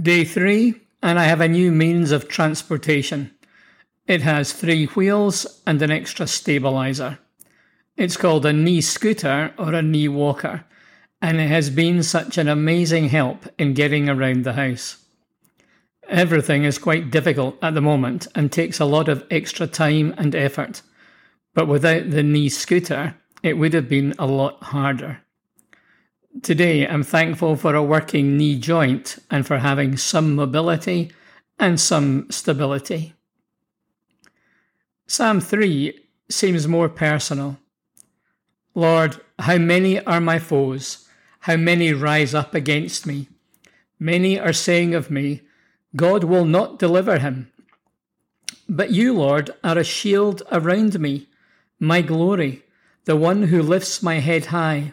Day three, and I have a new means of transportation. It has three wheels and an extra stabilizer. It's called a knee scooter or a knee walker, and it has been such an amazing help in getting around the house. Everything is quite difficult at the moment and takes a lot of extra time and effort, but without the knee scooter, it would have been a lot harder. Today, I'm thankful for a working knee joint and for having some mobility and some stability. Psalm 3 seems more personal. Lord, how many are my foes? How many rise up against me? Many are saying of me, God will not deliver him. But you, Lord, are a shield around me, my glory, the one who lifts my head high.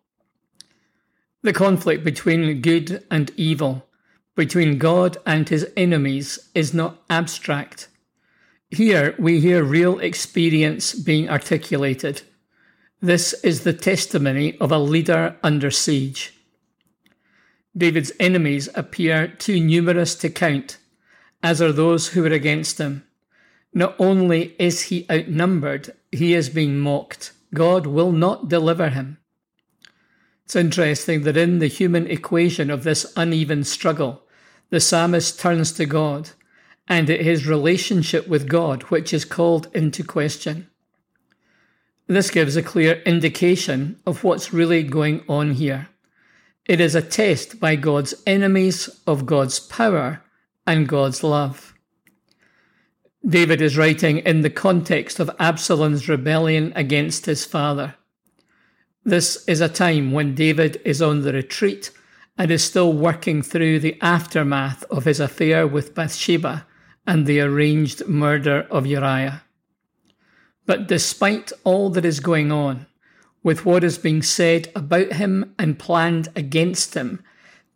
The conflict between good and evil, between God and his enemies, is not abstract. Here we hear real experience being articulated. This is the testimony of a leader under siege. David's enemies appear too numerous to count, as are those who are against him. Not only is he outnumbered, he is being mocked. God will not deliver him. It's interesting that in the human equation of this uneven struggle, the psalmist turns to God, and it is relationship with God which is called into question. This gives a clear indication of what's really going on here. It is a test by God's enemies of God's power and God's love. David is writing in the context of Absalom's rebellion against his father. This is a time when David is on the retreat and is still working through the aftermath of his affair with Bathsheba and the arranged murder of Uriah. But despite all that is going on, with what is being said about him and planned against him,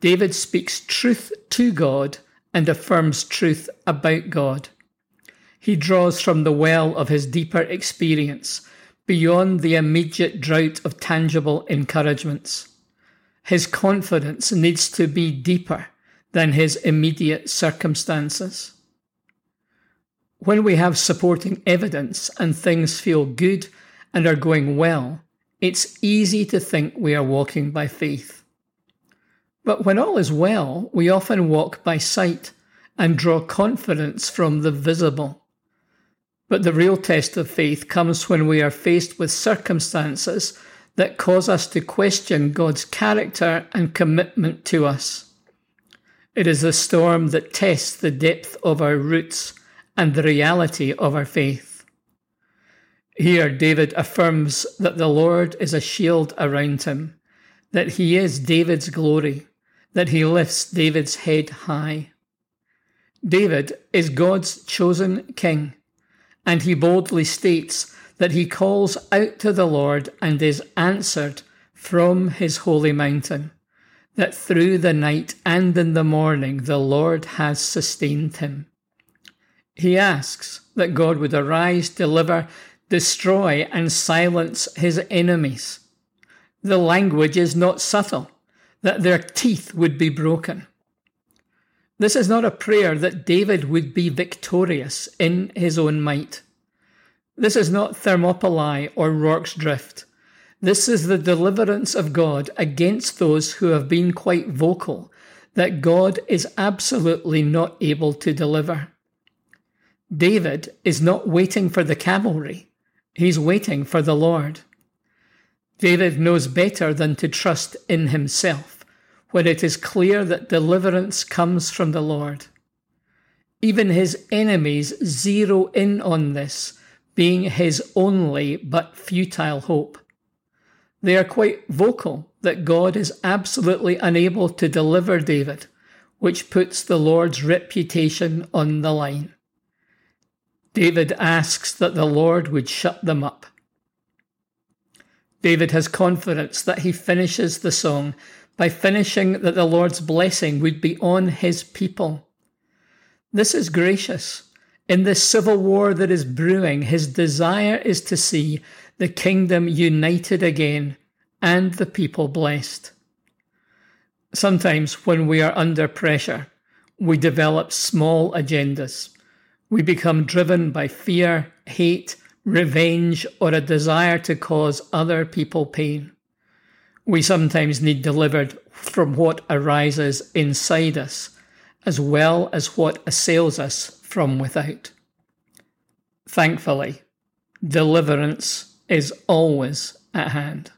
David speaks truth to God and affirms truth about God. He draws from the well of his deeper experience beyond the immediate drought of tangible encouragements. His confidence needs to be deeper than his immediate circumstances. When we have supporting evidence and things feel good and are going well, it's easy to think we are walking by faith. But when all is well, we often walk by sight and draw confidence from the visible. But the real test of faith comes when we are faced with circumstances that cause us to question God's character and commitment to us. It is the storm that tests the depth of our roots and the reality of our faith. Here, David affirms that the Lord is a shield around him, that he is David's glory, that he lifts David's head high. David is God's chosen king and he boldly states that he calls out to the Lord and is answered from his holy mountain, that through the night and in the morning the Lord has sustained him. He asks that God would arise, deliver, destroy, and silence his enemies. The language is not subtle, that their teeth would be broken. This is not a prayer that David would be victorious in his own might. This is not Thermopylae or Rorke's Drift. This is the deliverance of God against those who have been quite vocal that God is absolutely not able to deliver. David is not waiting for the cavalry, he's waiting for the Lord. David knows better than to trust in himself where it is clear that deliverance comes from the Lord. Even his enemies zero in on this, being his only but futile hope. They are quite vocal that God is absolutely unable to deliver David which puts the Lord's reputation on the line. David asks that the Lord would shut them up. David has confidence that he finishes the song by finishing that the Lord's blessing would be on his people. This is gracious. In this civil war that is brewing, his desire is to see the kingdom united again and the people blessed. Sometimes, when we are under pressure, we develop small agendas. We become driven by fear, hate, revenge, or a desire to cause other people pain. We sometimes need delivered from what arises inside us, as well as what assails us from without. Thankfully, deliverance is always at hand.